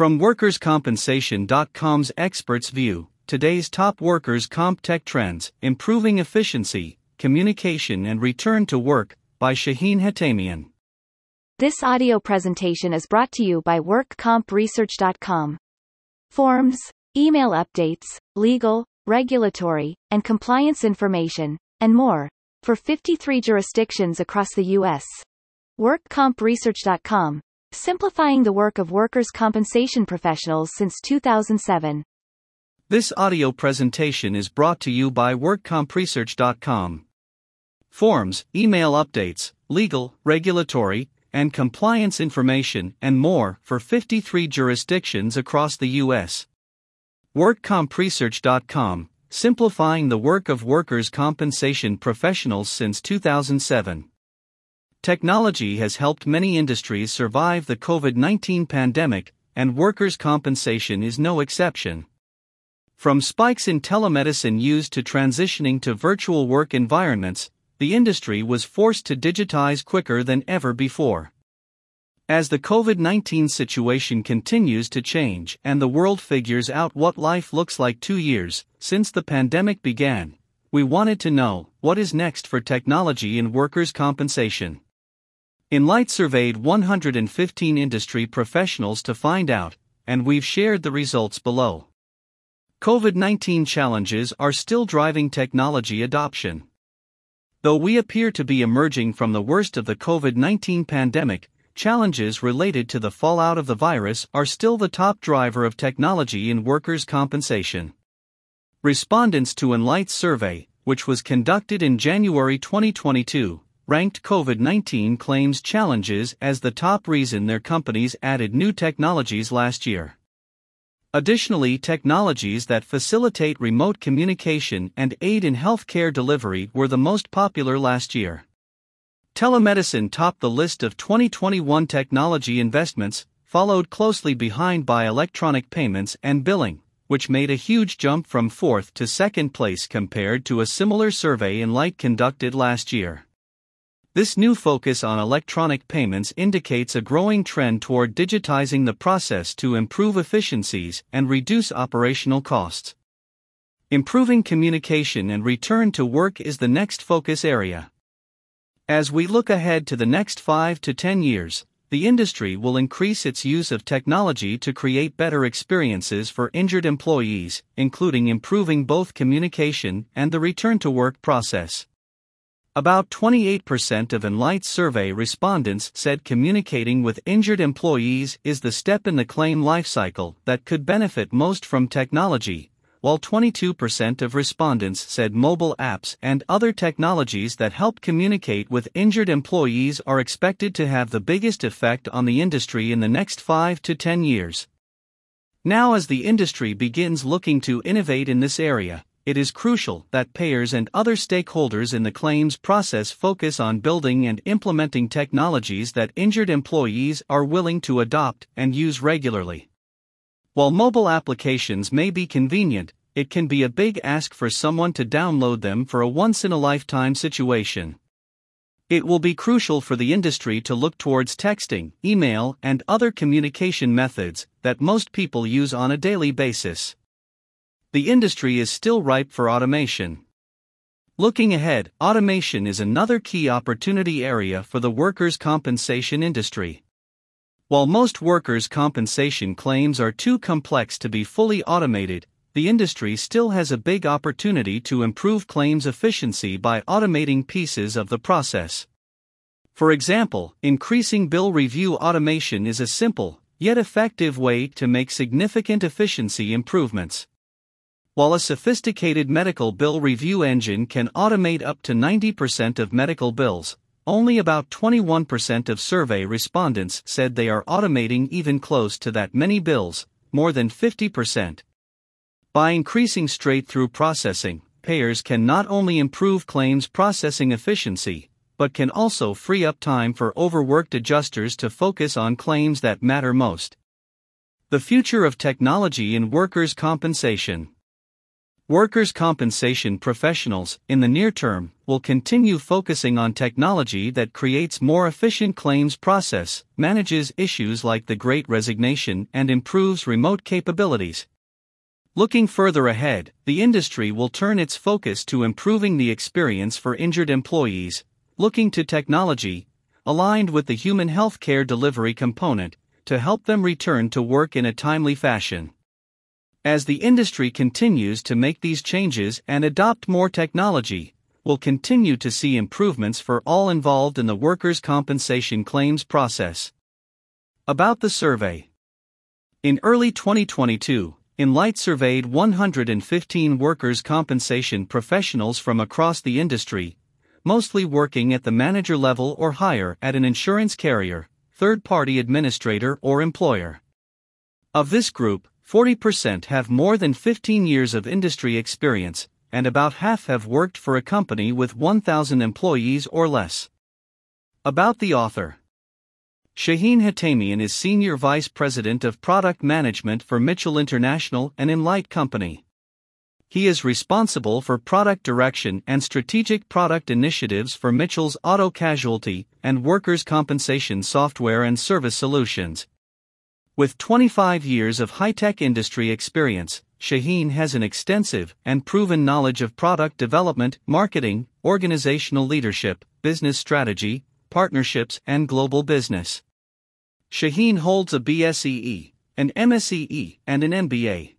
From WorkersCompensation.com's experts' view, today's top workers' comp tech trends, improving efficiency, communication, and return to work, by Shaheen Hatamian. This audio presentation is brought to you by WorkCompResearch.com. Forms, email updates, legal, regulatory, and compliance information, and more, for 53 jurisdictions across the U.S. WorkCompResearch.com, simplifying the work of workers' compensation professionals since 2007. This audio presentation is brought to you by WorkCompResearch.com. Forms, email updates, legal, regulatory, and compliance information, and more for 53 jurisdictions across the U.S. WorkCompResearch.com, simplifying the work of workers' compensation professionals since 2007. Technology has helped many industries survive the COVID 19 pandemic, and workers' compensation is no exception. From spikes in telemedicine used to transitioning to virtual work environments, the industry was forced to digitize quicker than ever before. As the COVID 19 situation continues to change and the world figures out what life looks like two years since the pandemic began, we wanted to know what is next for technology in workers' compensation. Enlyte surveyed 115 industry professionals to find out, and we've shared the results below. COVID 19 challenges are still driving technology adoption. Though we appear to be emerging from the worst of the COVID 19 pandemic, challenges related to the fallout of the virus are still the top driver of technology in workers' compensation. Respondents to Enlyte's survey, which was conducted in January 2022, ranked COVID 19 claims challenges as the top reason their companies added new technologies last year. Additionally, technologies that facilitate remote communication and aid in healthcare delivery were the most popular last year. Telemedicine topped the list of 2021 technology investments, followed closely behind by electronic payments and billing, which made a huge jump from fourth to second place compared to a similar survey Enlyte conducted last year. This new focus on electronic payments indicates a growing trend toward digitizing the process to improve efficiencies and reduce operational costs. Improving communication and return to work is the next focus area. As we look ahead to the next 5 to 10 years, the industry will increase its use of technology to create better experiences for injured employees, including improving both communication and the return to work process. About 28% of Enlyte's survey respondents said communicating with injured employees is the step in the claim lifecycle that could benefit most from technology, while 22% of respondents said mobile apps and other technologies that help communicate with injured employees are expected to have the biggest effect on the industry in the next 5 to 10 years. Now, as the industry begins looking to innovate in this area, it is crucial that payers and other stakeholders in the claims process focus on building and implementing technologies that injured employees are willing to adopt and use regularly. While mobile applications may be convenient, it can be a big ask for someone to download them for a once in a lifetime situation. It will be crucial for the industry to look towards texting, email, and other communication methods that most people use on a daily basis the industry is still ripe for automation. Looking ahead, automation is another key opportunity area for the workers' compensation industry. While most workers' compensation claims are too complex to be fully automated, the industry still has a big opportunity to improve claims efficiency by automating pieces of the process. For example, increasing bill review automation is a simple, yet effective way to make significant efficiency improvements. While a sophisticated medical bill review engine can automate up to 90% of medical bills, only about 21% of survey respondents said they are automating even close to that many bills, more than 50%. By increasing straight through processing, payers can not only improve claims processing efficiency, but can also free up time for overworked adjusters to focus on claims that matter most. The future of technology in workers' compensation. Workers' compensation professionals, in the near term, will continue focusing on technology that creates more efficient claims process, manages issues like the great resignation, and improves remote capabilities. Looking further ahead, the industry will turn its focus to improving the experience for injured employees, looking to technology, aligned with the human healthcare delivery component, to help them return to work in a timely fashion. As the industry continues to make these changes and adopt more technology, we'll continue to see improvements for all involved in the workers' compensation claims process. About the survey In early 2022, Enlyte surveyed 115 workers' compensation professionals from across the industry, mostly working at the manager level or higher at an insurance carrier, third party administrator, or employer. Of this group, 40% have more than 15 years of industry experience, and about half have worked for a company with 1,000 employees or less. About the author Shaheen Hatamian is Senior Vice President of Product Management for Mitchell International and Enlyte Company. He is responsible for product direction and strategic product initiatives for Mitchell's auto casualty and workers' compensation software and service solutions, with 25 years of high tech industry experience, Shaheen has an extensive and proven knowledge of product development, marketing, organizational leadership, business strategy, partnerships, and global business. Shaheen holds a BSEE, an MSEE, and an MBA.